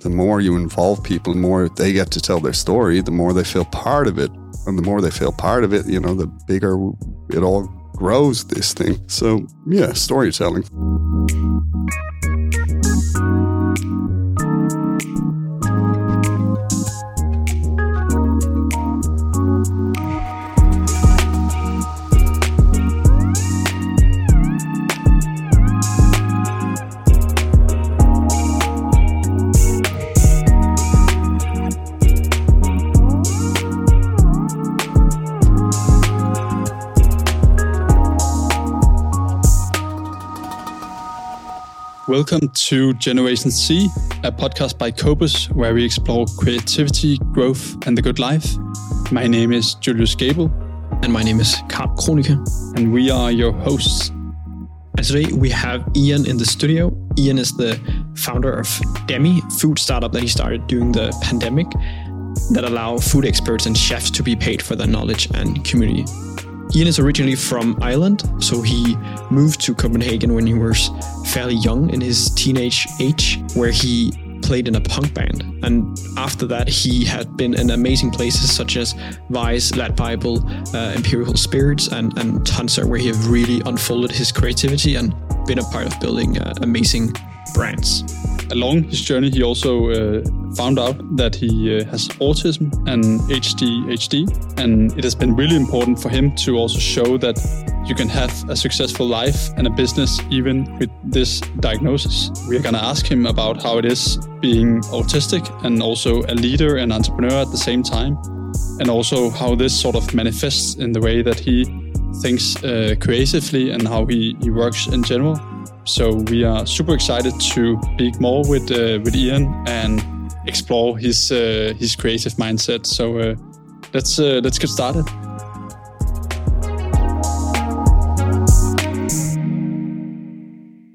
the more you involve people, the more they get to tell their story, the more they feel part of it. And the more they feel part of it, you know, the bigger it all grows, this thing. So, yeah, storytelling. Welcome to Generation C, a podcast by Cobus where we explore creativity, growth, and the good life. My name is Julius Gable. And my name is Karl Kronika. And we are your hosts. And today we have Ian in the studio. Ian is the founder of Demi, food startup that he started during the pandemic that allow food experts and chefs to be paid for their knowledge and community. Ian is originally from Ireland, so he moved to Copenhagen when he was fairly young in his teenage age, where he played in a punk band. And after that, he had been in amazing places such as Vice, Lad Bible, uh, Empirical Spirits, and, and Tonsser, where he really unfolded his creativity and been a part of building uh, amazing brands. Along his journey, he also uh, found out that he uh, has autism and ADHD, and it has been really important for him to also show that you can have a successful life and a business even with this diagnosis. We are going to ask him about how it is being autistic and also a leader and entrepreneur at the same time, and also how this sort of manifests in the way that he thinks uh, creatively and how he, he works in general. So we are super excited to speak more with uh, with Ian and explore his uh, his creative mindset. So uh, let's uh, let's get started.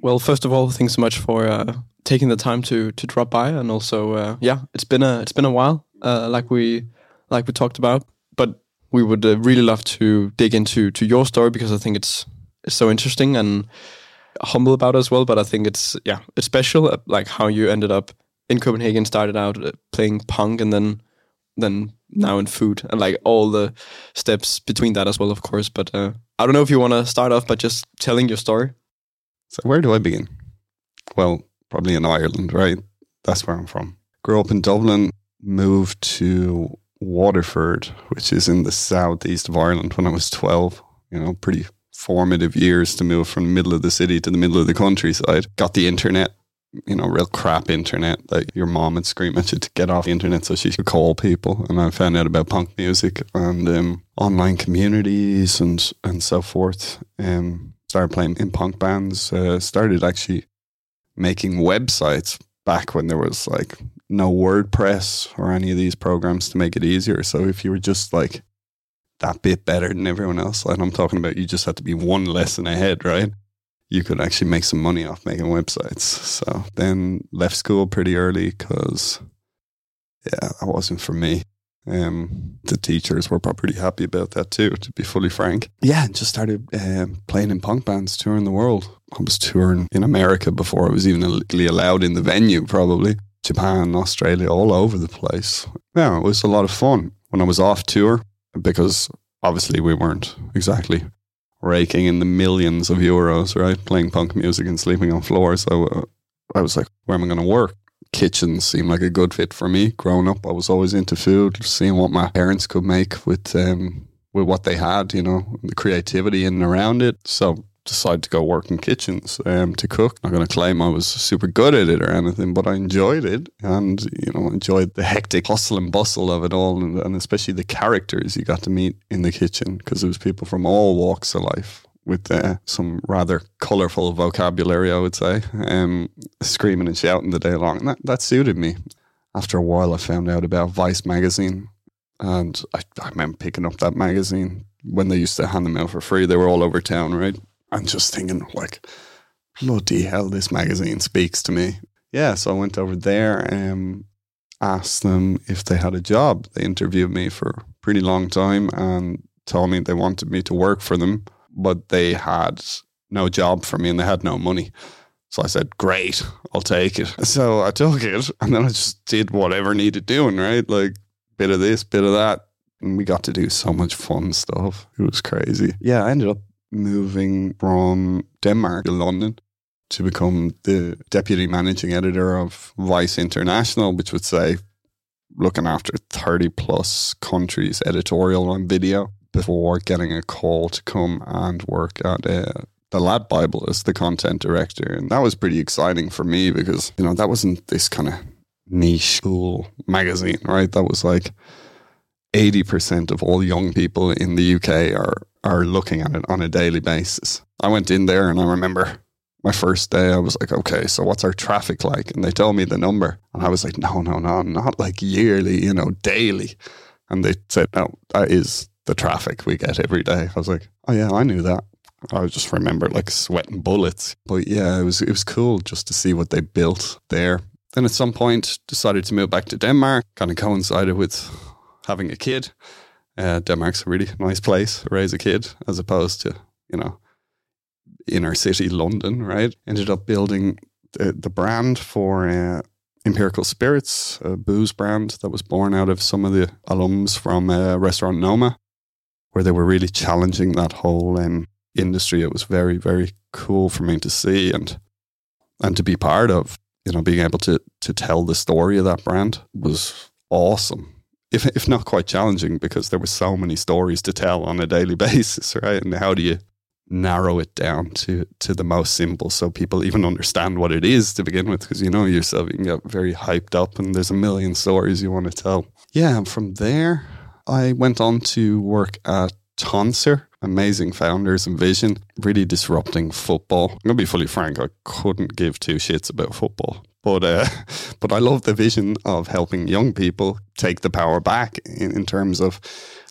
Well, first of all, thanks so much for uh, taking the time to to drop by, and also, uh, yeah, it's been a it's been a while, like we like we talked about, but we would really love to dig into to your story because I think it's it's so interesting and humble about as well. But I think it's yeah, it's special. Uh, like how you ended up in Copenhagen, started out uh, playing punk, and then then now in food, and like all the steps between that as well, of course. But uh, I don't know if you want to start off by just telling your story. So where do I begin? Well, probably in Ireland, right? That's where I'm from. Grew up in Dublin, moved to Waterford, which is in the southeast of Ireland when I was 12. You know, pretty formative years to move from the middle of the city to the middle of the countryside. Got the internet, you know, real crap internet that your mom would scream at you to get off the internet so she could call people. And I found out about punk music and um, online communities and and so forth. Um, started playing in punk bands. Uh, started actually making websites back when there was like no WordPress or any of these programs to make it easier. So if you were just like that bit better than everyone else. And I'm talking about you just had to be one lesson ahead, right? You could actually make some money off making websites. So then left school pretty early because, yeah, that wasn't for me. Um, the teachers were probably pretty happy about that too, to be fully frank. Yeah, and just started um, playing in punk bands, touring the world. I was touring in America before I was even legally allowed in the venue, probably. Japan, Australia, all over the place. Yeah, it was a lot of fun. When I was off tour, because obviously we weren't exactly raking in the millions of euros, right? Playing punk music and sleeping on floors. So uh, I was like, where am I going to work? Kitchens seemed like a good fit for me. Growing up, I was always into food, seeing what my parents could make with um, with what they had, you know, the creativity in and around it. So decided to go work in kitchens um, to cook. Not going to claim I was super good at it or anything, but I enjoyed it and, you know, enjoyed the hectic hustle and bustle of it all and, and especially the characters you got to meet in the kitchen because it was people from all walks of life with uh, some rather colourful vocabulary, I would say, um, screaming and shouting the day long. And that, that suited me. After a while, I found out about Vice magazine and I, I remember picking up that magazine when they used to hand them out for free. They were all over town, right? I'm just thinking, like, bloody hell, this magazine speaks to me. Yeah, so I went over there and asked them if they had a job. They interviewed me for a pretty long time and told me they wanted me to work for them, but they had no job for me and they had no money. So I said, great, I'll take it. So I took it and then I just did whatever needed doing, right? Like bit of this, bit of that. And we got to do so much fun stuff. It was crazy. Yeah, I ended up moving from Denmark to London to become the deputy managing editor of Vice International, which would say looking after 30 plus countries editorial on video before getting a call to come and work at uh, the Lad Bible as the content director. And that was pretty exciting for me because, you know, that wasn't this kind of niche cool magazine, right? That was like 80% of all young people in the UK are are looking at it on a daily basis. I went in there and I remember my first day, I was like, okay, so what's our traffic like? And they told me the number. And I was like, no, no, no, not like yearly, you know, daily. And they said, no, that is the traffic we get every day. I was like, oh, yeah, I knew that. I just remember like sweating bullets. But yeah, it was it was cool just to see what they built there. Then at some point decided to move back to Denmark. Kind of coincided with having a kid. Uh, Denmark's a really nice place to raise a kid as opposed to, you know, inner city London, right? Ended up building the, the brand for uh, Empirical Spirits, a booze brand that was born out of some of the alums from uh, Restaurant Noma, where they were really challenging that whole um, industry. It was very, very cool for me to see and and to be part of. You know, being able to to tell the story of that brand was awesome. If if not quite challenging, because there were so many stories to tell on a daily basis, right? And how do you narrow it down to to the most simple so people even understand what it is to begin with because you know yourself you can get very hyped up and there's a million stories you want to tell yeah and from there i went on to work at Tonsser, amazing founders and vision, really disrupting football. I'm gonna be fully frank, I couldn't give two shits about football. But uh, but I love the vision of helping young people take the power back in, in terms of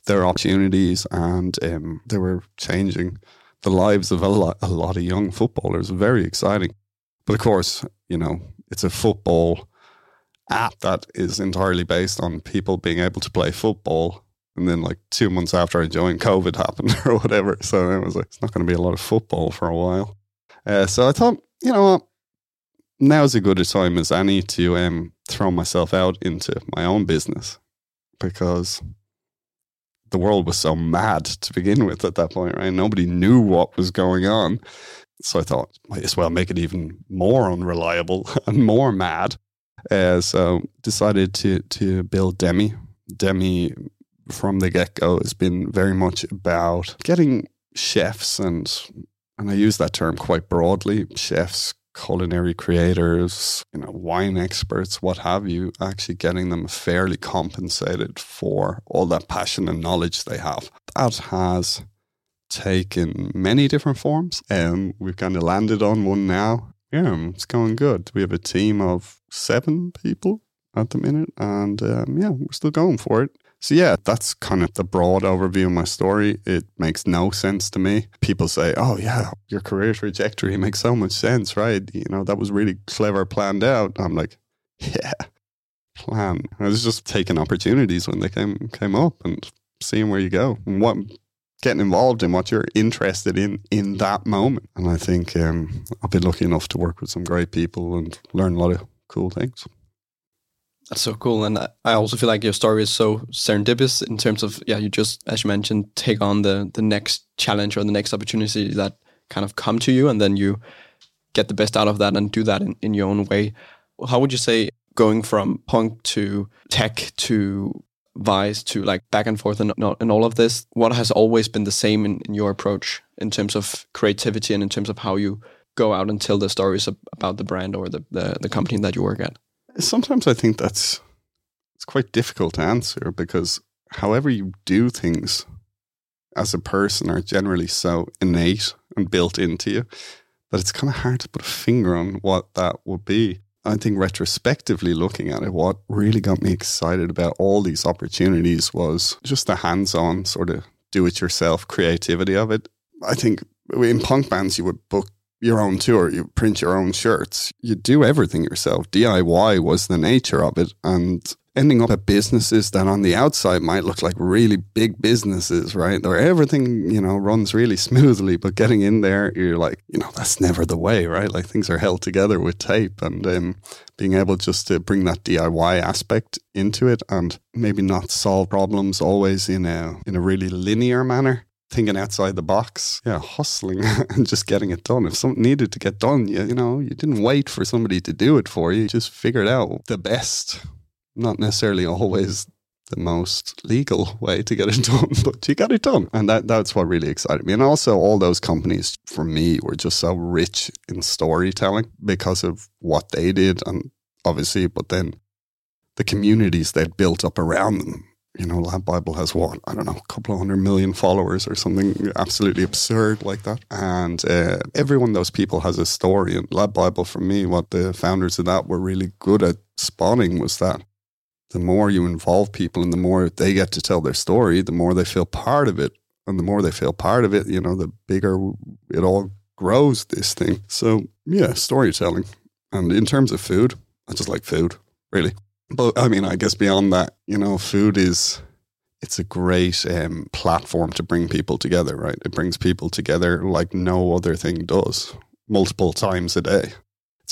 their opportunities and um, they were changing the lives of a lot, a lot of young footballers. Very exciting. But of course, you know, it's a football app that is entirely based on people being able to play football. And then, like two months after I joined, COVID happened or whatever. So it was like, it's not going to be a lot of football for a while. Uh, so I thought, you know what? Now's as good a time as any to um, throw myself out into my own business because the world was so mad to begin with at that point, right? Nobody knew what was going on. So I thought, might as well make it even more unreliable and more mad. Uh, so decided to to build Demi. Demi from the get go has been very much about getting chefs and and I use that term quite broadly, chefs, culinary creators, you know, wine experts, what have you, actually getting them fairly compensated for all that passion and knowledge they have. That has taken many different forms. and um, we've kind of landed on one now. Yeah, it's going good. We have a team of seven people at the minute, and um, yeah, we're still going for it. So yeah, that's kind of the broad overview of my story. It makes no sense to me. People say, "Oh yeah, your career trajectory makes so much sense, right? You know, that was really clever planned out." I'm like, "Yeah, plan." I was just taking opportunities when they came came up and seeing where you go and what getting involved in what you're interested in in that moment. And I think um, I've been lucky enough to work with some great people and learn a lot of cool things. That's so cool, and I also feel like your story is so serendipitous in terms of yeah, you just as you mentioned take on the the next challenge or the next opportunity that kind of come to you, and then you get the best out of that and do that in, in your own way. How would you say going from punk to tech to Vice to like back and forth and, and all of this? What has always been the same in, in your approach in terms of creativity and in terms of how you go out and tell the stories about the brand or the, the, the company that you work at? Sometimes I think that's it's quite difficult to answer because however you do things as a person are generally so innate and built into you that it's kind of hard to put a finger on what that would be. I think retrospectively looking at it, what really got me excited about all these opportunities was just the hands on sort of do it yourself creativity of it. I think in punk bands, you would book your own tour, you print your own shirts, you do everything yourself. DIY was the nature of it. And ending up at businesses that on the outside might look like really big businesses, right? Where everything, you know, runs really smoothly, but getting in there, you're like, you know, that's never the way, right? Like things are held together with tape and um, being able just to bring that DIY aspect into it and maybe not solve problems always in a in a really linear manner. Thinking outside the box, yeah, hustling and just getting it done. If something needed to get done, you, you know, you didn't wait for somebody to do it for you. You just figured out the best not necessarily always the most legal way to get it done, but you got it done. And that that's what really excited me. And also all those companies for me were just so rich in storytelling because of what they did and obviously, but then the communities they'd built up around them. You know, Lad Bible has what, I don't know, a couple of hundred million followers or something absolutely absurd like that. And uh, every one of those people has a story. And Lad Bible, for me, what the founders of that were really good at spotting was that the more you involve people and the more they get to tell their story, the more they feel part of it. And the more they feel part of it, you know, the bigger it all grows, this thing. So, yeah, storytelling. And in terms of food, I just like food, really. But I mean, I guess beyond that, you know, food is it's a great um, platform to bring people together, right? It brings people together like no other thing does, multiple times a day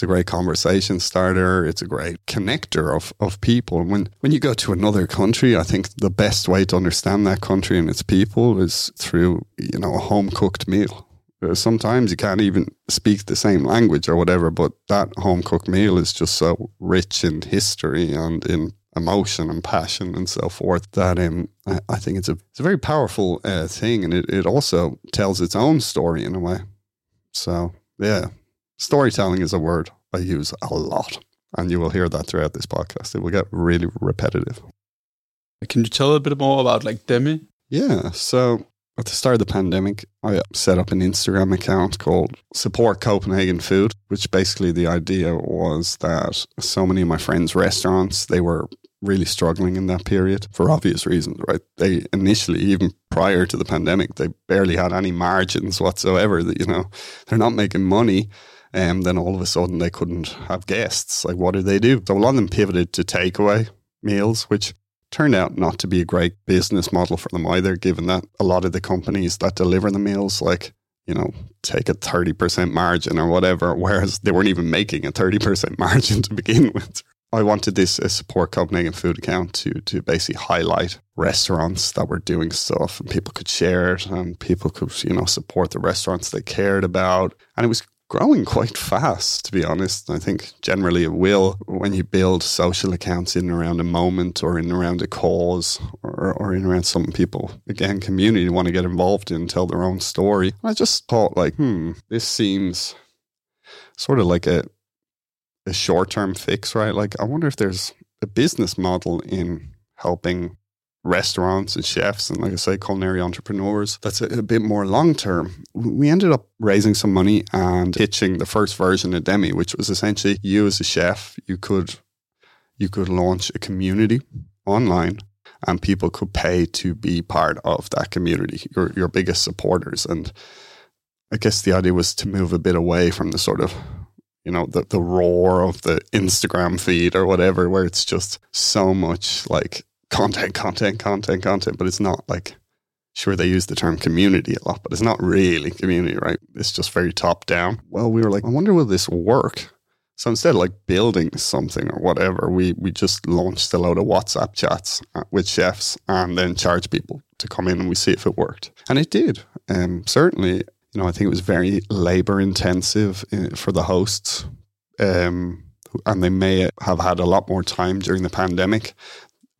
it's a great conversation starter. It's a great connector of, of people. And when, when you go to another country, I think the best way to understand that country and its people is through, you know, a home cooked meal. Uh, sometimes you can't even speak the same language or whatever, but that home cooked meal is just so rich in history and in emotion and passion and so forth that um, I, think it's a, it's a very powerful uh, thing. And it, it also tells its own story in a way. So, yeah, Storytelling is a word I use a lot, and you will hear that throughout this podcast. It will get really repetitive. Can you tell a bit more about like Demi? Yeah. So at the start of the pandemic, I set up an Instagram account called Support Copenhagen Food, which basically the idea was that so many of my friends' restaurants, they were really struggling in that period for obvious reasons, right? They initially, even prior to the pandemic, they barely had any margins whatsoever. That you know, they're not making money and um, then all of a sudden they couldn't have guests. Like, what did they do? So a lot of them pivoted to takeaway meals, which turned out not to be a great business model for them either, given that a lot of the companies that deliver the meals, like, you know, take a 30% margin or whatever, whereas they weren't even making a 30% margin to begin with. I wanted this a support Copenhagen food account to to basically highlight restaurants that were doing stuff and people could share it and people could, you know, support the restaurants they cared about. And it was growing quite fast, to be honest. I think generally it will when you build social accounts in around a moment or in around a cause or, or in around something people, again, community want to get involved in, tell their own story. I just thought, like, hmm, this seems sort of like a, a short term fix, right? Like, I wonder if there's a business model in helping restaurants and chefs and like I say culinary entrepreneurs that's a, a bit more long term we ended up raising some money and pitching the first version of Demi which was essentially you as a chef you could you could launch a community online and people could pay to be part of that community your your biggest supporters. And I guess the idea was to move a bit away from the sort of you know the the roar of the Instagram feed or whatever where it's just so much like content, content, content, content, but it's not like, sure, they use the term community a lot, but it's not really community, right? It's just very top down. Well, we were like, I wonder will this work? So instead of like building something or whatever, we, we just launched a load of WhatsApp chats uh, with chefs and then charge people to come in and we see if it worked. And it did. Um, certainly, you know, I think it was very labor intensive uh, for the hosts. Um, and they may have had a lot more time during the pandemic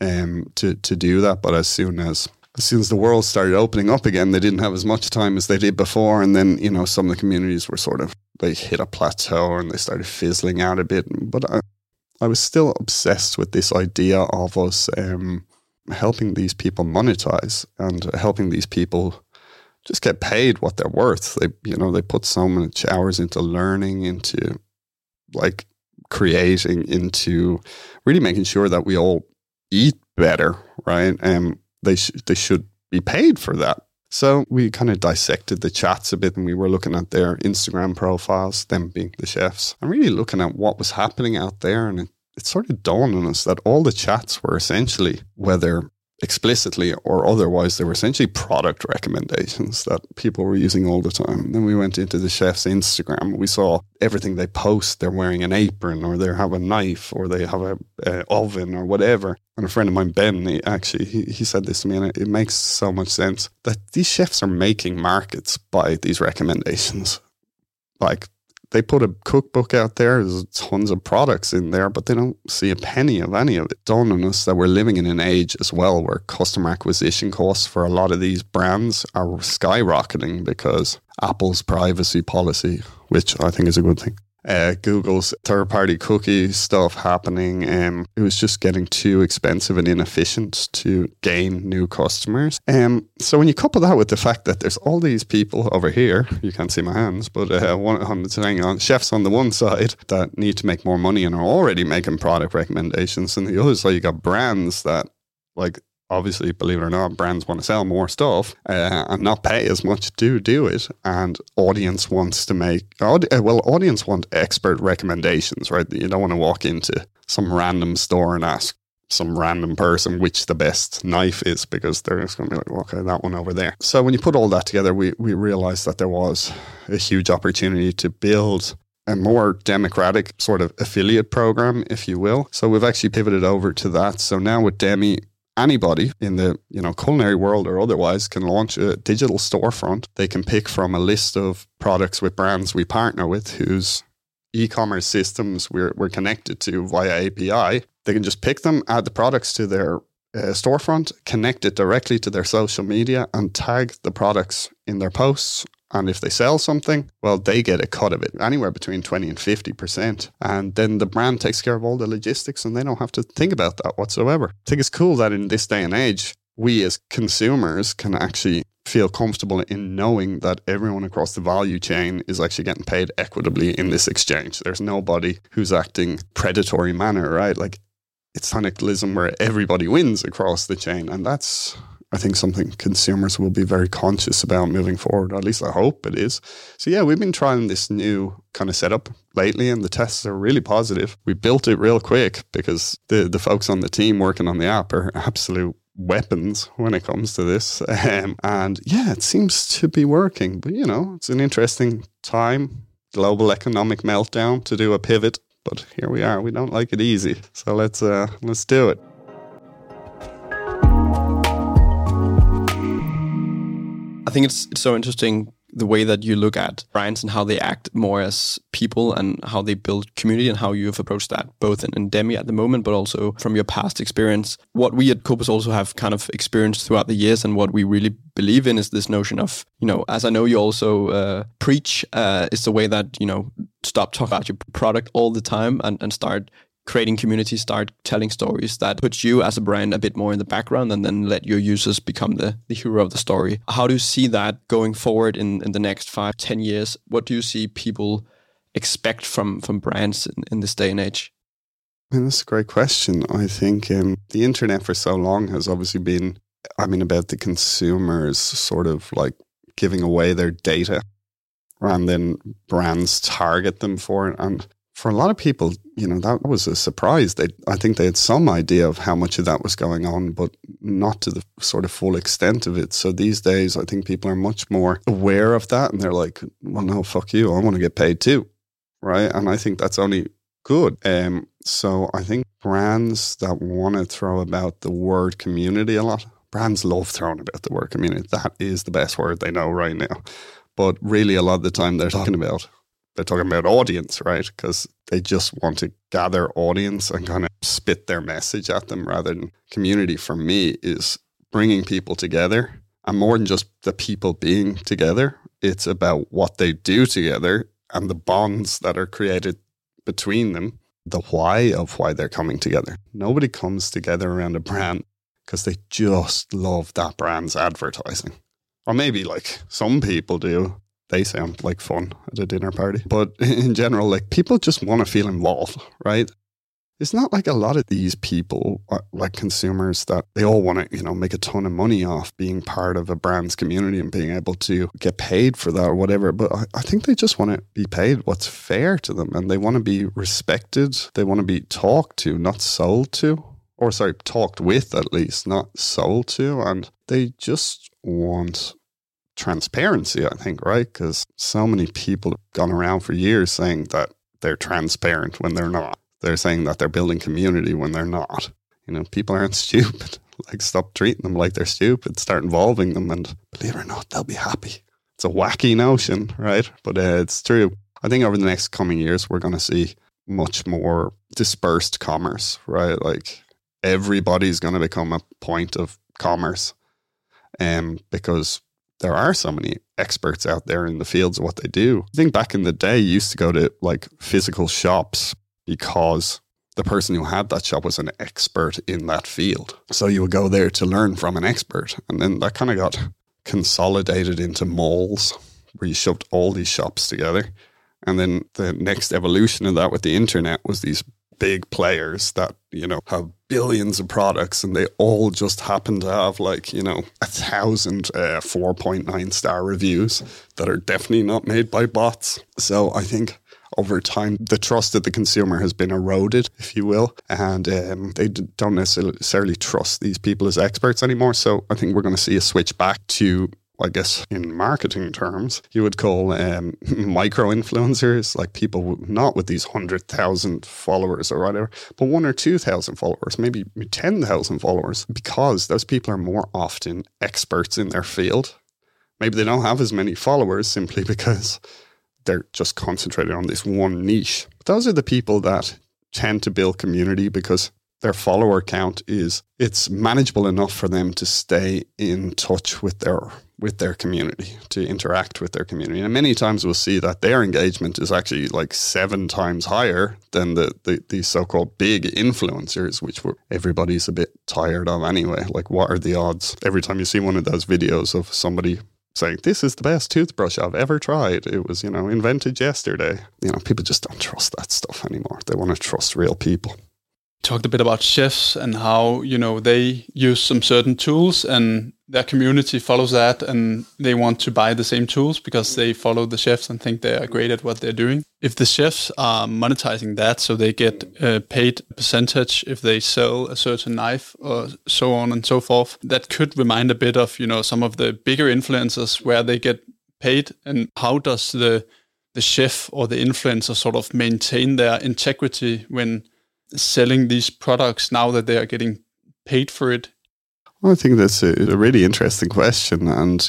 um, to to do that. But as soon as as soon as the world started opening up again, they didn't have as much time as they did before. And then you know some of the communities were sort of they hit a plateau and they started fizzling out a bit. But I, I was still obsessed with this idea of us um, helping these people monetize and helping these people just get paid what they're worth. They you know they put so much hours into learning into like creating into really making sure that we all eat better, right? And they sh- they should be paid for that. So we kind of dissected the chats a bit and we were looking at their Instagram profiles, them being the chefs, and really looking at what was happening out there. And it, it sort of dawned on us that all the chats were essentially, whether explicitly or otherwise, they were essentially product recommendations that people were using all the time. Then we went into the chef's Instagram. We saw everything they post. They're wearing an apron, or they have a knife, or they have a, oven, or whatever. And a friend of mine, Ben, he actually he, he said this to me, and it, it makes so much sense that these chefs are making markets by these recommendations. Like they put a cookbook out there. There's tons of products in there, but they don't see a penny of any of it. Dawned on us that we're living in an age as well where customer acquisition costs for a lot of these brands are skyrocketing because Apple's privacy policy, which I think is a good thing, uh, Google's third party cookie stuff happening. Um, it was just getting too expensive and inefficient to gain new customers. Um, so when you couple that with the fact that there's all these people over here, you can't see my hands, but uh, one on the on chefs on the one side that need to make more money and are already making product recommendations, and the other side you got brands that like obviously, believe it or not, brands want to sell more stuff uh, and not pay as much to do it. And audience wants to make, uh, well, audience want expert recommendations, right? You don't want to walk into some random store and ask some random person which the best knife is because they're just going to be like, okay, that one over there. So when you put all that together, we, we realized that there was a huge opportunity to build a more democratic sort of affiliate program, if you will. So we've actually pivoted over to that. So now with Demi, anybody in the you know culinary world or otherwise can launch a digital storefront. They can pick from a list of products with brands we partner with whose e-commerce systems we're, we're connected to via API. They can just pick them, add the products to their uh, storefront, connect it directly to their social media, and tag the products in their posts and if they sell something, well, they get a cut of it, anywhere between 20 and 50%. And then the brand takes care of all the logistics and they don't have to think about that whatsoever. I think it's cool that in this day and age, we as consumers can actually feel comfortable in knowing that everyone across the value chain is actually getting paid equitably in this exchange. There's nobody who's acting predatory manner, right? Like it's cannibalism where everybody wins across the chain. And that's I think something consumers will be very conscious about moving forward. At least I hope it is. So yeah, we've been trying this new kind of setup lately, and the tests are really positive. We built it real quick because the the folks on the team working on the app are absolute weapons when it comes to this. Um, and yeah, it seems to be working. But you know, it's an interesting time, global economic meltdown to do a pivot. But here we are. We don't like it easy, so let's uh, let's do it. I think it's, it's so interesting the way that you look at brands and how they act more as people and how they build community and how you have approached that both in, in Demi at the moment, but also from your past experience. What we at Copus also have kind of experienced throughout the years and what we really believe in is this notion of, you know, as I know you also uh, preach, uh, is the way that, you know, stop talking about your product all the time and, and start creating community, start telling stories that puts you as a brand a bit more in the background and then let your users become the, the hero of the story. How do you see that going forward in, in the next five, ten years? What do you see people expect from, from brands in, in this day and age? And that's a great question. I think um, the internet for so long has obviously been, I mean, about the consumers sort of like giving away their data and then brands target them for it. And for a lot of people, you know, that was a surprise. They, I think they had some idea of how much of that was going on, but not to the sort of full extent of it. So these days, I think people are much more aware of that, and they're like, "Well, no, fuck you. I want to get paid too," right? And I think that's only good. Um, so I think brands that want to throw about the word community a lot, brands love throwing about the word community. That is the best word they know right now. But really, a lot of the time, they're talking about they're talking about audience, right? Because they just want to gather audience and kind of spit their message at them rather than community for me is bringing people together and more than just the people being together. It's about what they do together and the bonds that are created between them, the why of why they're coming together. Nobody comes together around a brand because they just love that brand's advertising. Or maybe like some people do, they sound like fun at a dinner party. But in general, like people just want to feel involved, right? it's not like a lot of these people, like consumers, that they all want to, you know, make a ton of money off being part of a brand's community and being able to get paid for that or whatever. But I, I think they just want to be paid what's fair to them and they want to be respected. They want to be talked to, not sold to, or sorry, talked with at least, not sold to. And they just want transparency, I think, right? Because so many people have gone around for years saying that they're transparent when they're not. They're saying that they're building community when they're not. You know, people aren't stupid. Like, stop treating them like they're stupid. Start involving them, and believe it or not, they'll be happy. It's a wacky notion, right? But uh, it's true. I think over the next coming years, we're going to see much more dispersed commerce, right? Like everybody's going to become a point of commerce, um, because there are so many experts out there in the fields of what they do. I think back in the day, you used to go to like physical shops because the person who had that shop was an expert in that field. So you would go there to learn from an expert. And then that kind of got consolidated into malls where you shoved all these shops together. And then the next evolution of that with the internet was these big players that, you know, have billions of products and they all just happen to have like, you know, a thousand uh, 4.9 star reviews that are definitely not made by bots. So I think over time, the trust of the consumer has been eroded, if you will, and um, they don't necessarily trust these people as experts anymore. So I think we're going to see a switch back to I guess in marketing terms, you would call um, micro influencers, like people not with these 100,000 followers or whatever, but one or 2,000 followers, maybe 10,000 followers, because those people are more often experts in their field. Maybe they don't have as many followers simply because they're just concentrated on this one niche. But those are the people that tend to build community because their follower count is it's manageable enough for them to stay in touch with their with their community to interact with their community and many times we'll see that their engagement is actually like seven times higher than the the, so-called big influencers which were everybody's a bit tired of anyway like what are the odds every time you see one of those videos of somebody saying this is the best toothbrush I've ever tried. It was, you know, invented yesterday. You know, people just don't trust that stuff anymore. They want to trust real people. Talked a bit about chefs and how, you know, they use some certain tools and their community follows that and they want to buy the same tools because they follow the chefs and think they are great at what they're doing. If the chefs are monetizing that, so they get uh, paid a percentage if they sell a certain knife or so on and so forth, that could remind a bit of you know some of the bigger influencers where they get paid. And how does the the chef or the influencer sort of maintain their integrity when selling these products now that they are getting paid for it I think that's a, a really interesting question. And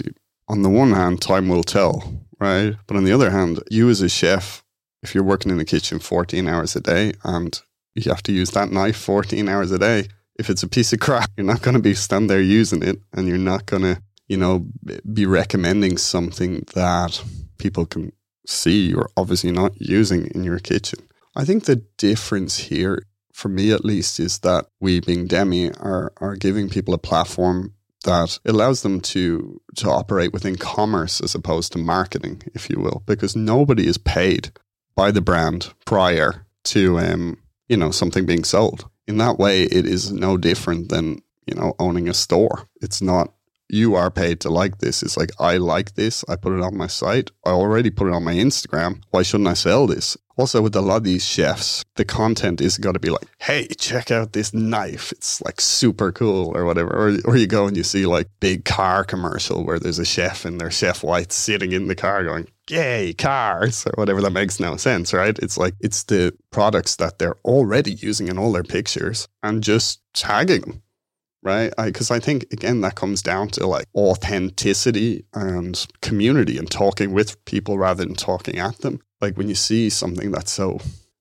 on the one hand, time will tell, right? But on the other hand, you as a chef, if you're working in the kitchen 14 hours a day and you have to use that knife 14 hours a day, if it's a piece of crap, you're not going to be stand there using it and you're not going to, you know, be recommending something that people can see you're obviously not using in your kitchen. I think the difference here for me at least, is that we being Demi are are giving people a platform that allows them to to operate within commerce as opposed to marketing, if you will, because nobody is paid by the brand prior to um, you know something being sold. In that way, it is no different than you know owning a store. It's not you are paid to like this. It's like I like this. I put it on my site. I already put it on my Instagram. Why shouldn't I sell this? Also, with a lot of these chefs, the content is got to be like, "Hey, check out this knife! It's like super cool," or whatever. Or, or you go and you see like big car commercial where there's a chef and their chef white sitting in the car going, "Yay, cars!" or whatever. That makes no sense, right? It's like it's the products that they're already using in all their pictures and just tagging them right? Because I, I, think again that comes down to like authenticity and community and talking with people rather than talking at them like when you see something that's so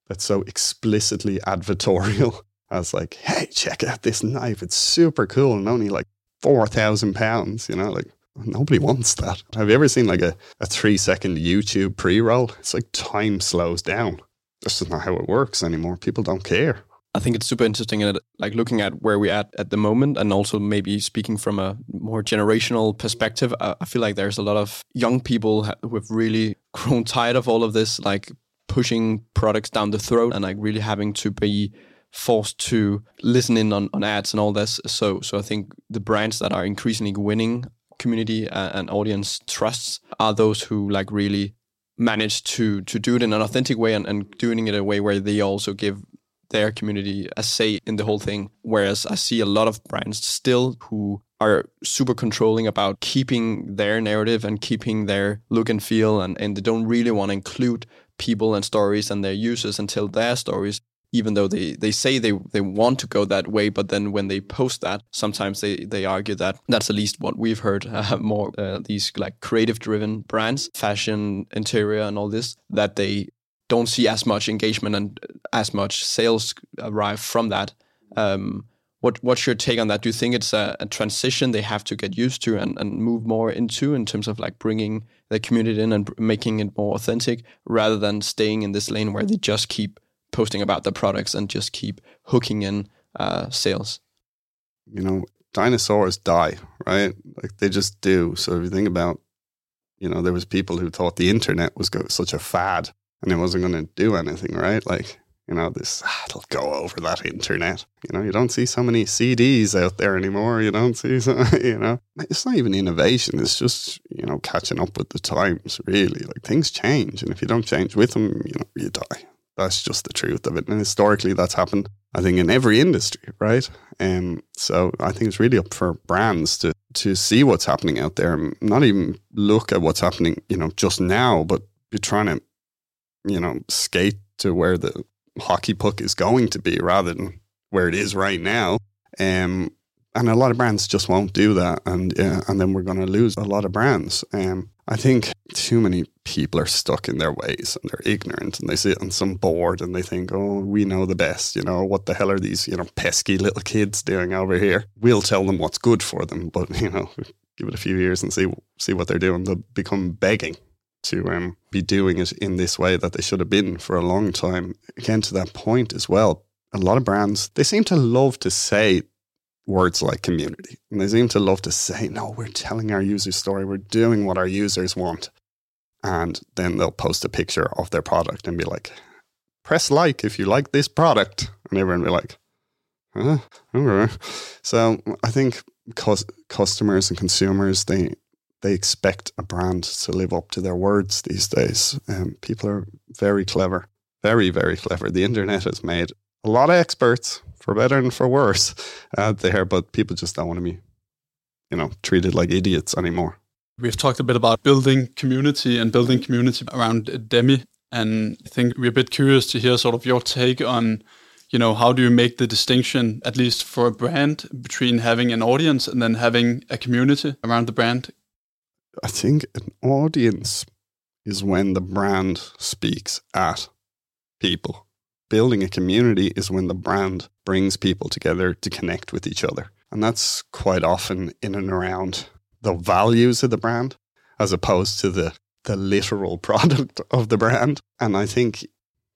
that's so explicitly advertorial as like, hey, check out this knife. It's super cool and only like four thousand pounds, you know, like nobody wants that. Have you ever seen like a, a three second YouTube pre roll? It's like time slows down. This is not how it works anymore. People don't care. I think it's super interesting at like looking at where we're at at the moment, and also maybe speaking from a more generational perspective. I feel like there's a lot of young people who have really grown tired of all of this, like pushing products down the throat and like really having to be forced to listen in on, on ads and all this. So so I think the brands that are increasingly winning community uh, and audience trusts are those who like really manage to to do it in an authentic way and, and doing it in a way where they also give their community a say in the whole thing. Whereas I see a lot of brands still who are super controlling about keeping their narrative and keeping their look and feel and, and they don't really want to include people and stories and their users until their stories even though they, they say they, they want to go that way, but then when they post that, sometimes they, they argue that that's at least what we've heard uh, more uh, these like creative driven brands, fashion, interior, and all this, that they don't see as much engagement and as much sales arrive from that. Um, what what's your take on that? Do you think it's a, a, transition they have to get used to and, and move more into in terms of like bringing the community in and making it more authentic rather than staying in this lane where they just keep posting about the products and just keep hooking in uh, sales. You know, dinosaurs die, right? Like they just do. So if you think about, you know, there was people who thought the internet was go- such a fad and it wasn't going to do anything, right? Like, you know, this, ah, it'll go over that internet. You know, you don't see so many CDs out there anymore. You don't see, so, you know, it's not even innovation. It's just, you know, catching up with the times, really. Like things change. And if you don't change with them, you know, you die. That's just the truth of it. And historically, that's happened, I think, in every industry, right? Um, so I think it's really up for brands to to see what's happening out there and not even look at what's happening, you know, just now, but be trying to, you know, skate to where the hockey puck is going to be rather than where it is right now. Um, and a lot of brands just won't do that, and uh, and then we're going to lose a lot of brands. Um, I think too many people are stuck in their ways and they're ignorant and they sit on some board and they think, oh, we know the best. You know, what the hell are these, you know, pesky little kids doing over here? We'll tell them what's good for them, but, you know, give it a few years and see see what they're doing. They'll become begging to um, be doing it in this way that they should have been for a long time. Again, to that point as well, a lot of brands, they seem to love to say words like community. And they seem to love to say, no, we're telling our user story, we're doing what our users want. And then they'll post a picture of their product and be like, press like if you like this product. And everyone will be like, huh? Okay. So I think customers and consumers, they they expect a brand to live up to their words these days. Um, people are very clever, very, very clever. The internet has made a lot of experts for better and for worse out there, but people just don't want to be, you know, treated like idiots anymore. We've talked a bit about building community and building community around Demi, and I think we're a bit curious to hear sort of your take on, you know, how do you make the distinction, at least for a brand, between having an audience and then having a community around the brand? I think an audience is when the brand speaks at people building a community is when the brand brings people together to connect with each other. And that's quite often in and around the values of the brand as opposed to the the literal product of the brand. And I think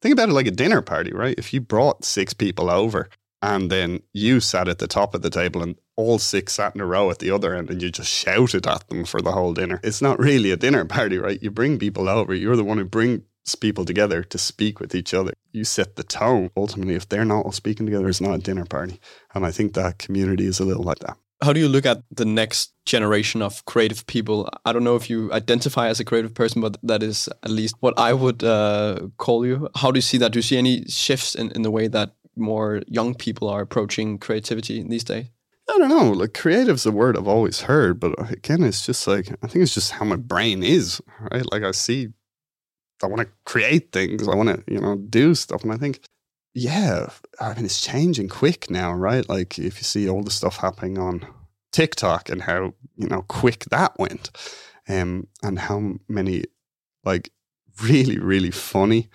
think about it like a dinner party, right? If you brought six people over and then you sat at the top of the table and all six sat in a row at the other end and you just shouted at them for the whole dinner. It's not really a dinner party, right? You bring people over, you're the one who brings people together to speak with each other. You set the tone. Ultimately, if they're not all speaking together, it's not a dinner party. And I think that community is a little like that. How do you look at the next generation of creative people? I don't know if you identify as a creative person, but that is at least what I would uh, call you. How do you see that? Do you see any shifts in, in the way that more young people are approaching creativity these days? I don't know. Like creative's a word I've always heard, but again, it's just like I think it's just how my brain is, right? Like I see I want to create things. I want to, you know, do stuff. And I think, yeah, I mean, it's changing quick now, right? Like if you see all the stuff happening on TikTok and how, you know, quick that went, um, and how many like really, really funny,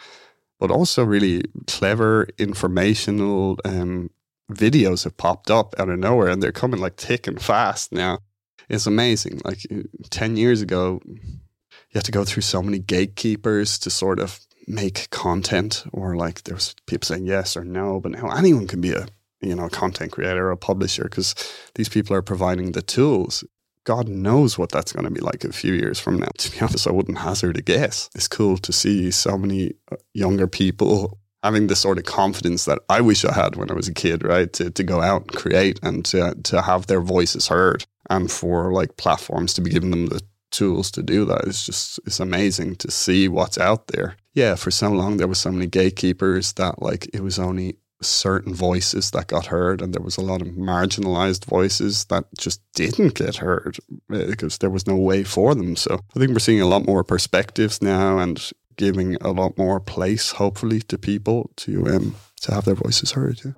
but also really clever, informational um, videos have popped up out of nowhere and they're coming like thick and fast now. It's amazing. Like 10 years ago, you have to go through so many gatekeepers to sort of make content or like there's people saying yes or no but now anyone can be a you know a content creator or a publisher because these people are providing the tools god knows what that's going to be like a few years from now to be honest i wouldn't hazard a guess it's cool to see so many uh, younger people having the sort of confidence that I wish I had when I was a kid, right? To, to go out and create and to, to have their voices heard and for like platforms to be giving them the tools to do that. It's just, it's amazing to see what's out there. Yeah, for so long, there was so many gatekeepers that like it was only certain voices that got heard and there was a lot of marginalized voices that just didn't get heard eh, because there was no way for them so i think we're seeing a lot more perspectives now and giving a lot more place hopefully to people to um to have their voices heard yeah.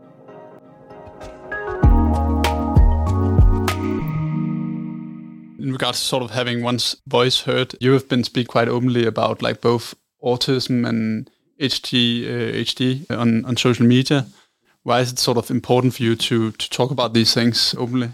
in regards to sort of having one's voice heard you have been speak quite openly about like both autism and HD uh, HD on on social media. Why is it sort of important for you to to talk about these things openly?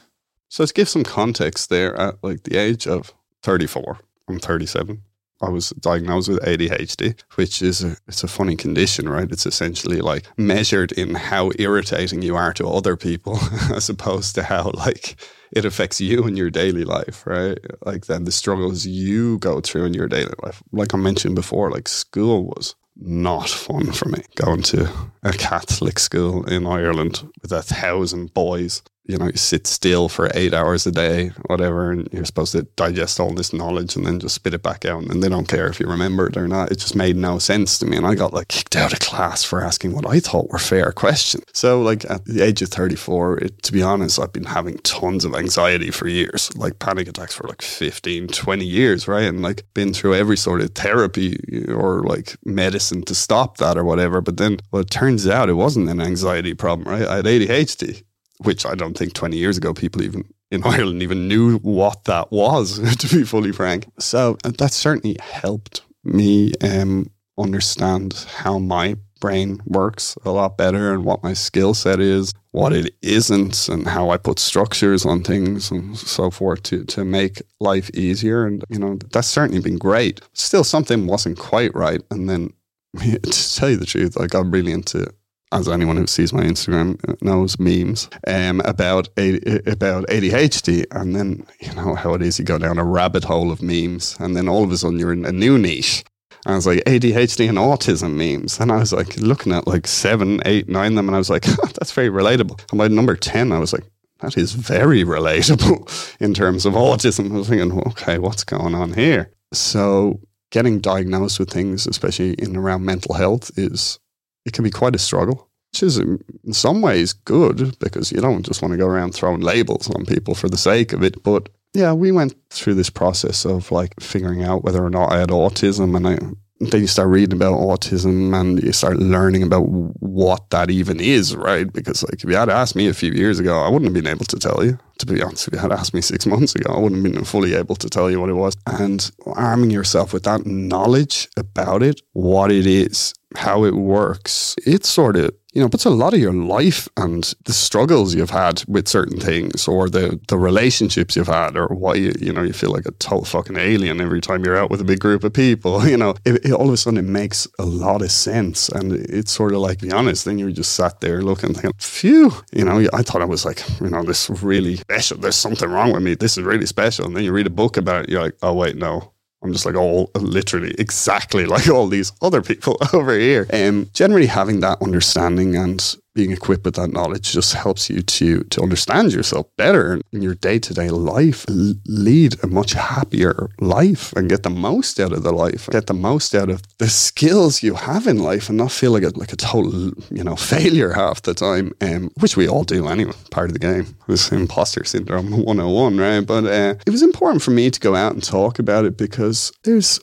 So let's give some context, there at like the age of 34, I'm 37. I was diagnosed with ADHD, which is a, it's a funny condition, right? It's essentially like measured in how irritating you are to other people, as opposed to how like it affects you in your daily life, right? Like then the struggles you go through in your daily life. Like I mentioned before, like school was not fun for me going to a Catholic school in Ireland with a thousand boys you know, you sit still for eight hours a day, whatever, and you're supposed to digest all this knowledge and then just spit it back out. And they don't care if you remember it or not. It just made no sense to me. And I got like kicked out of class for asking what I thought were fair questions. So, like at the age of 34, it, to be honest, I've been having tons of anxiety for years, like panic attacks for like 15, 20 years, right? And like been through every sort of therapy or like medicine to stop that or whatever. But then, well, it turns out it wasn't an anxiety problem, right? I had ADHD which I don't think 20 years ago people even in Ireland even knew what that was, to be fully frank. So uh, that certainly helped me um, understand how my brain works a lot better and what my skill set is, what it isn't, and how I put structures on things and so forth to, to make life easier. And, you know, that's certainly been great. Still, something wasn't quite right. And then, to tell you the truth, I got really into as anyone who sees my Instagram knows, memes um, about about ADHD, and then you know how it is. You go down a rabbit hole of memes, and then all of a sudden you're in a new niche. And I was like ADHD and autism memes, and I was like looking at like seven, eight, nine of them, and I was like, that's very relatable. And by number ten, I was like, that is very relatable in terms of autism. I was thinking, okay, what's going on here? So getting diagnosed with things, especially in around mental health, is it can be quite a struggle, which is um, in some ways good because you don't just want to go around throwing labels on people for the sake of it. But yeah, we went through this process of like figuring out whether or not I had autism and I then you start reading about autism and you start learning about what that even is, right? Because like if you had asked me a few years ago, I wouldn't have been able to tell you. To be honest, if you had asked me six months ago, I wouldn't have been fully able to tell you what it was. And arming yourself with that knowledge about it, what it is, how it works, it sort of you know, puts a lot of your life and the struggles you've had with certain things or the, the relationships you've had or why you, you know, you feel like a total fucking alien every time you're out with a big group of people, you know, it, it, all of a sudden it makes a lot of sense. And it's sort of like, be honest, then you're just sat there looking, thinking, phew, you know, I thought I was like, you know, this really special. There's something wrong with me. This is really special. And then you read a book about it, you're like, oh, wait, no, I'm just like all literally exactly like all these other people over here. And um, generally having that understanding and being equipped with that knowledge just helps you to to understand yourself better in your day-to-day life lead a much happier life and get the most out of the life get the most out of the skills you have in life and not feel like a like a total you know failure half the time um, which we all do anyway part of the game this imposter syndrome 101 right? But uh, it was important for me to go out and talk about it because there's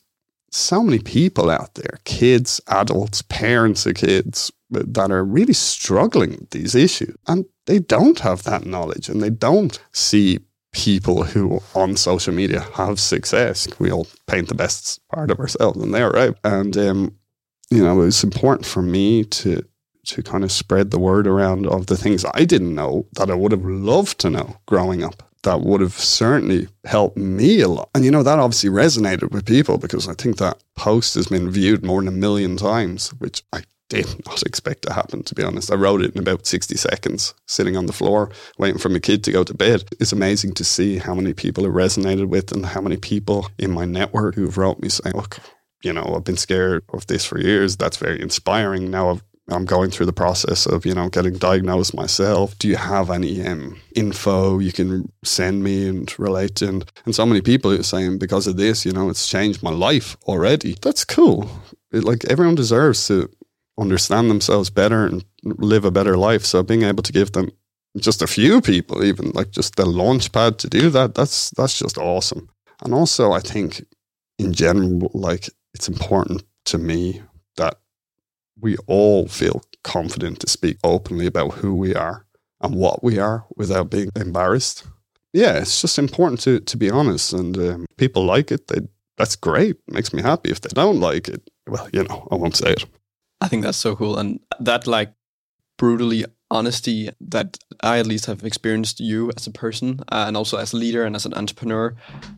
so many people out there kids adults parents of kids that are really struggling with these issues. And they don't have that knowledge and they don't see people who on social media have success. We all paint the best part of ourselves and they're right. And, um, you know, it's important for me to to kind of spread the word around of the things I didn't know that I would have loved to know growing up. That would have certainly helped me a lot. And you know, that obviously resonated with people because I think that post has been viewed more than a million times, which I did not expect to happen, to be honest. I wrote it in about 60 seconds, sitting on the floor, waiting for my kid to go to bed. It's amazing to see how many people it resonated with and how many people in my network who've wrote me saying, look, you know, I've been scared of this for years. That's very inspiring. Now I've I'm going through the process of, you know, getting diagnosed myself. Do you have any um, info you can send me and relate to? And, and so many people are saying, because of this, you know, it's changed my life already. That's cool. It, like everyone deserves to understand themselves better and live a better life. So being able to give them just a few people, even like just the launch pad to do that, that's that's just awesome. And also I think in general, like it's important to me that we all feel confident to speak openly about who we are and what we are without being embarrassed. Yeah, it's just important to to be honest, and um, people like it. They that's great. Makes me happy. If they don't like it, well, you know, I won't say it. I think that's so cool, and that like brutally honesty that I at least have experienced you as a person uh, and also as a leader and as an entrepreneur.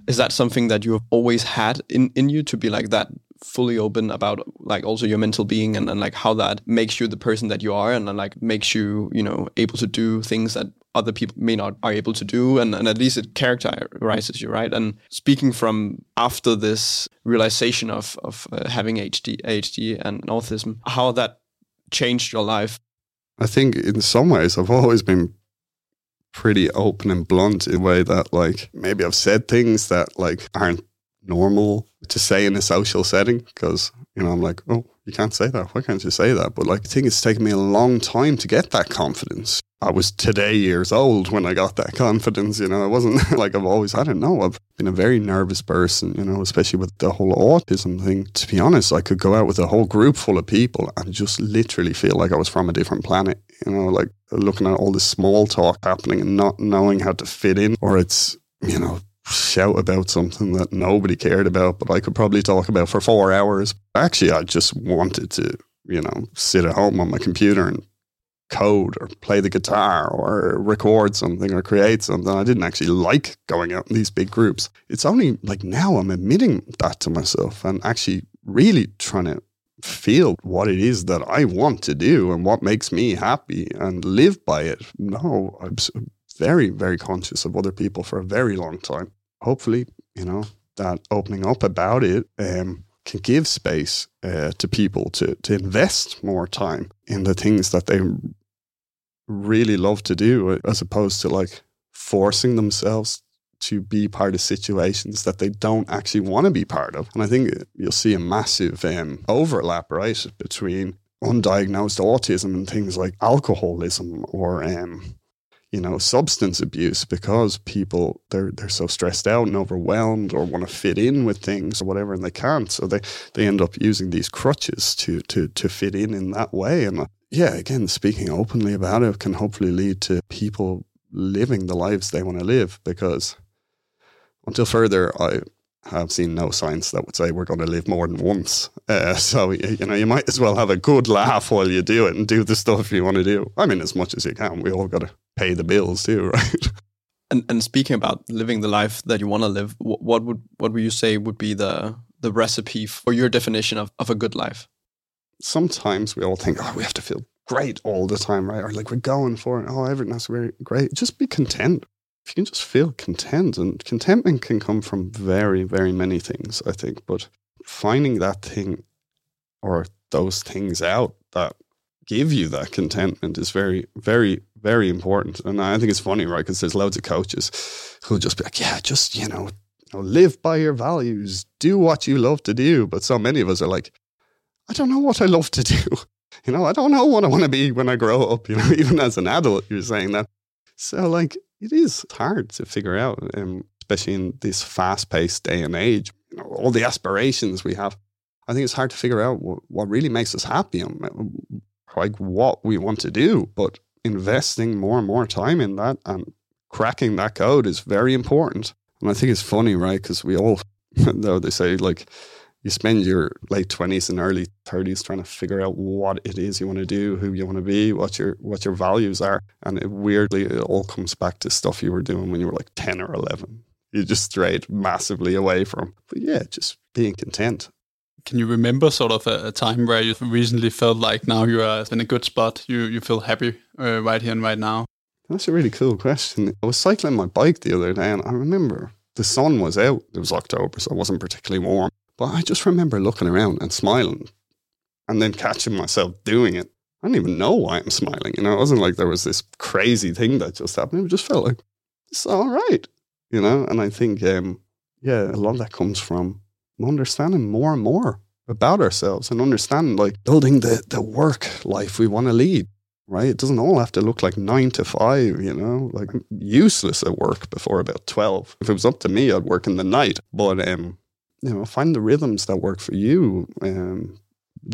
Is that something that you have always had in, in you to be like that fully open about like also your mental being and, and like how that makes you the person that you are and, and like makes you, you know, able to do things that other people may not are able to do and, and at least it characterizes you right? And speaking from after this realization of of uh, having HD ADHD and autism how that changed your life? I think in some ways I've always been pretty open and blunt in a way that like maybe I've said things that like aren't normal to say in a social setting because you know I'm like oh you can't say that. Why can't you say that? But like I think it's taken me a long time to get that confidence I was today years old when I got that confidence. You know, I wasn't like I've always, I don't know, I've been a very nervous person, you know, especially with the whole autism thing. To be honest, I could go out with a whole group full of people and just literally feel like I was from a different planet, you know, like looking at all this small talk happening and not knowing how to fit in, or it's, you know, shout about something that nobody cared about, but I could probably talk about for four hours. Actually, I just wanted to, you know, sit at home on my computer and code or play the guitar or record something or create something. I didn't actually like going out in these big groups. It's only like now I'm admitting that to myself and actually really trying to feel what it is that I want to do and what makes me happy and live by it. No, I'm very, very conscious of other people for a very long time. Hopefully, you know, that opening up about it um, can give space uh, to people to to invest more time in the things that they really love to do, as opposed to like forcing themselves to be part of situations that they don't actually want to be part of. And I think you'll see a massive um, overlap, right, between undiagnosed autism and things like alcoholism or um, you know, substance abuse because people they're they're so stressed out and overwhelmed or want to fit in with things or whatever and they can't. So they they end up using these crutches to to to fit in in that way. And uh, yeah, again, speaking openly about it can hopefully lead to people living the lives they want to live because until further I have seen no science that would say we're going to live more than once. Uh, so you know, you might as well have a good laugh while you do it and do the stuff you want to do. I mean, as much as you can. We all got to pay the bills too, right? And and speaking about living the life that you want to live, what would what would you say would be the the recipe for your definition of, of a good life? Sometimes we all think, oh, we have to feel great all the time, right? Or like we're going for it. Oh, everything has to be great. Just be content. If you can just feel content, and contentment can come from very, very many things, I think. But finding that thing or those things out that give you that contentment is very, very, very important. And I think it's funny, right? Because there's loads of coaches who'll just be like, yeah, just, you know, live by your values, do what you love to do. But so many of us are like, I don't know what I love to do. You know, I don't know what I want to be when I grow up. You know, even as an adult, you're saying that. So, like, it is hard to figure out, um, especially in this fast paced day and age. You know, all the aspirations we have. I think it's hard to figure out what, what really makes us happy and like what we want to do, but investing more and more time in that and cracking that code is very important. And I think it's funny, right? Because we all, though they say like you spend your late twenties and early thirties trying to figure out what it is you want to do, who you want to be, what your what your values are, and it, weirdly, it all comes back to stuff you were doing when you were like ten or eleven. You just strayed massively away from. But yeah, just being content can you remember sort of a, a, time where you recently felt like now you are in a good spot? You you feel happy uh, right here and right now? That's a really cool question. I was cycling my bike the other day, and I remember the sun was out. It was October, so it wasn't particularly warm. But I just remember looking around and smiling, and then catching myself doing it. I don't even know why I'm smiling. You know, it wasn't like there was this crazy thing that just happened. It just felt like it's all right. You know, and I think, um, yeah, a lot of that comes from understanding more and more about ourselves and understanding like building the, the work life we want to lead right? It doesn't all have to look like nine to five, you know, like useless at work before about 12. If it was up to me, I'd work in the night. But, um, you know, find the rhythms that work for you. Um,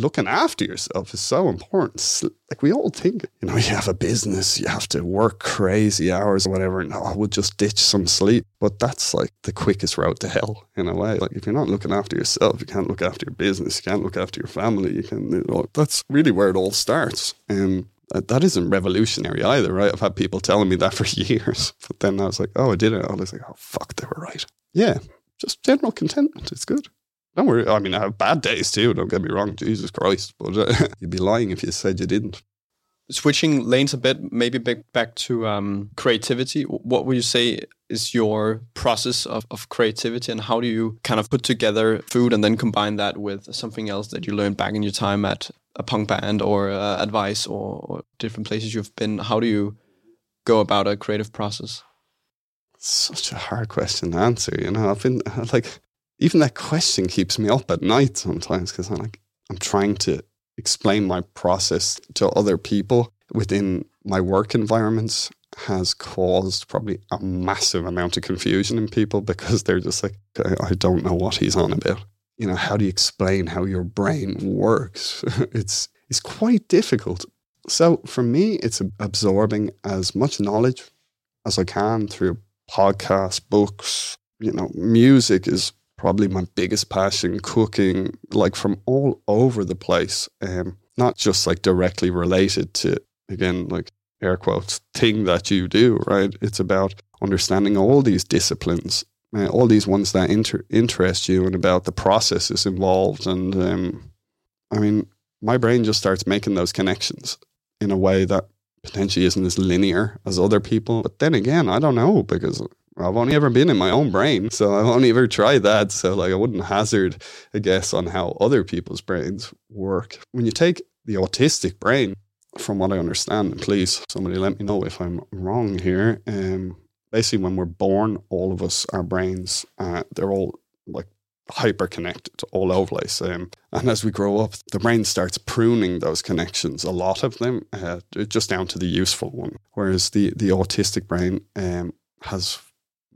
looking after yourself is so important. Like we all think, you know, you have a business, you have to work crazy hours or whatever, and oh, we'll just ditch some sleep. But that's like the quickest route to hell in a way. Like if you're not looking after yourself, you can't look after your business, you can't look after your family. You can, you know, that's really where it all starts. And uh, that isn't revolutionary either, right? I've had people telling me that for years, but then I was like, oh, I did it. I was like, oh, fuck, they were right. Yeah, just general contentment. It's good. Don't worry. I mean, I have bad days too. Don't get me wrong. Jesus Christ, but uh, you'd be lying if you said you didn't. Switching lanes a bit, maybe back to um, creativity. What would you say is your process of, of creativity, and how do you kind of put together food and then combine that with something else that you learned back in your time at a punk band or uh, advice or, or, different places you've been how do you go about a creative process such a hard question to answer you know i've been like even that question keeps me up at night sometimes because i'm like i'm trying to explain my process to other people within my work environments has caused probably a massive amount of confusion in people because they're just like i don't know what he's on about you know, how do you explain how your brain works? it's it's quite difficult. So for me, it's absorbing as much knowledge as I can through podcasts, books. You know, music is probably my biggest passion. Cooking, like from all over the place, um, not just like directly related to again, like air quotes, thing that you do. Right? It's about understanding all these disciplines uh, all these ones that inter- interest you and about the processes involved. And um, I mean, my brain just starts making those connections in a way that potentially isn't as linear as other people. But then again, I don't know because I've only ever been in my own brain. So I've only ever tried that. So like I wouldn't hazard a guess on how other people's brains work. When you take the autistic brain, from what I understand, and please somebody let me know if I'm wrong here. Um, basically when we're born, all of us, our brains, uh, they're all like hyper connected all over the place. Um, and as we grow up, the brain starts pruning those connections, a lot of them, uh, just down to the useful one. Whereas the, the autistic brain um, has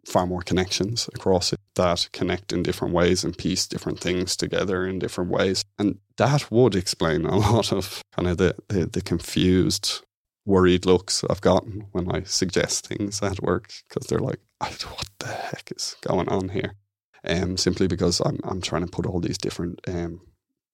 far more connections across it that connect in different ways and piece different things together in different ways. And that would explain a lot of kind of the, the, the confused worried looks I've gotten when I suggest things at work because they're like, "What the heck is going on here?" Um, simply because I'm I'm trying to put all these different um,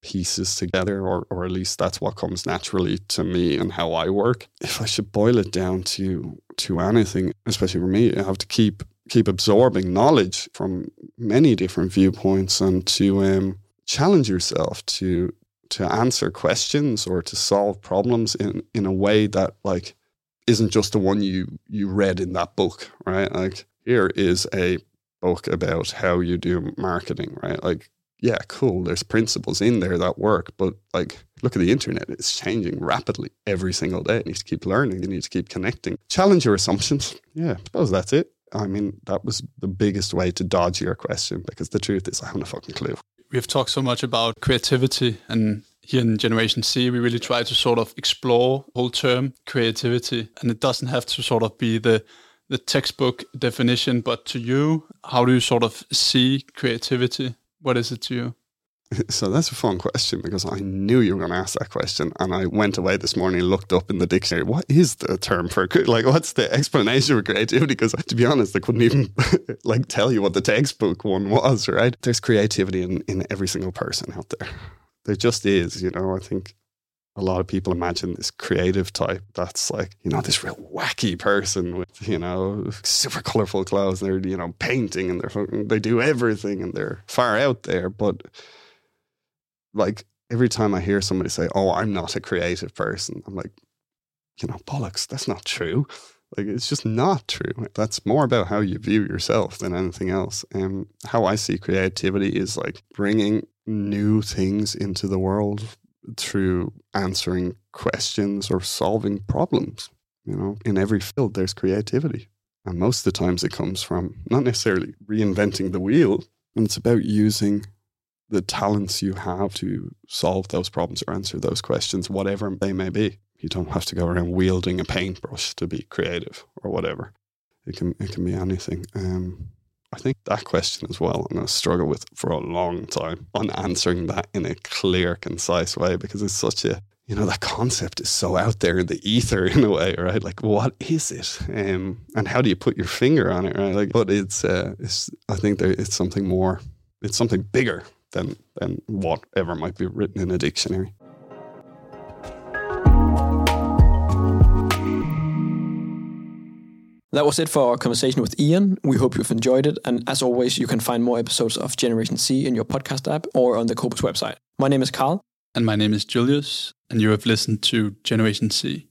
pieces together, or or at least that's what comes naturally to me and how I work. If I should boil it down to to anything, especially for me, I have to keep keep absorbing knowledge from many different viewpoints and to um, challenge yourself to to answer questions or to solve problems in in a way that like isn't just the one you you read in that book, right? Like here is a book about how you do marketing, right? Like yeah, cool. There's principles in there that work, but like look at the internet. It's changing rapidly every single day. You need to keep learning. You need to keep connecting. Challenge your assumptions. Yeah, I suppose that's it. I mean, that was the biggest way to dodge your question because the truth is I haven't a fucking clue we've talked so much about creativity and here in Generation C, we really try to sort of explore whole term creativity, and it doesn't have to sort of be the the textbook definition. But to you, how do you sort of see creativity? What is it to you? So that's a fun question because I knew you were going to ask that question, and I went away this morning and looked up in the dictionary. What is the term for like? What's the explanation for creativity? Because to be honest, I couldn't even like tell you what the textbook one was. Right? There's creativity in in every single person out there. There just is. You know, I think a lot of people imagine this creative type that's like, you know, this real wacky person with, you know, super colorful clothes. And they're, you know, painting and they're, they do everything and they're far out there. But like every time I hear somebody say, "Oh, I'm not a creative person," I'm like, you know, bollocks. That's not true. Like it's just not true. That's more about how you view yourself than anything else. And how I see creativity is like bringing new things into the world, through answering questions or solving problems. You know, in every field, there's creativity. And most of the times it comes from not necessarily reinventing the wheel, and it's about using the talents you have to solve those problems or answer those questions, whatever they may be. You don't have to go around wielding a paintbrush to be creative or whatever. It can it can be anything. Um, I think that question as well, I'm going to struggle with for a long time on answering that in a clear, concise way because it's such a you know that concept is so out there in the ether in a way, right? Like, what is it, um, and how do you put your finger on it, right? Like, but it's uh, it's I think there it's something more, it's something bigger than than whatever might be written in a dictionary. That was it for our conversation with Ian. We hope you've enjoyed it. And as always, you can find more episodes of Generation C in your podcast app or on the Cobus website. My name is Carl. And my name is Julius, and you have listened to Generation C.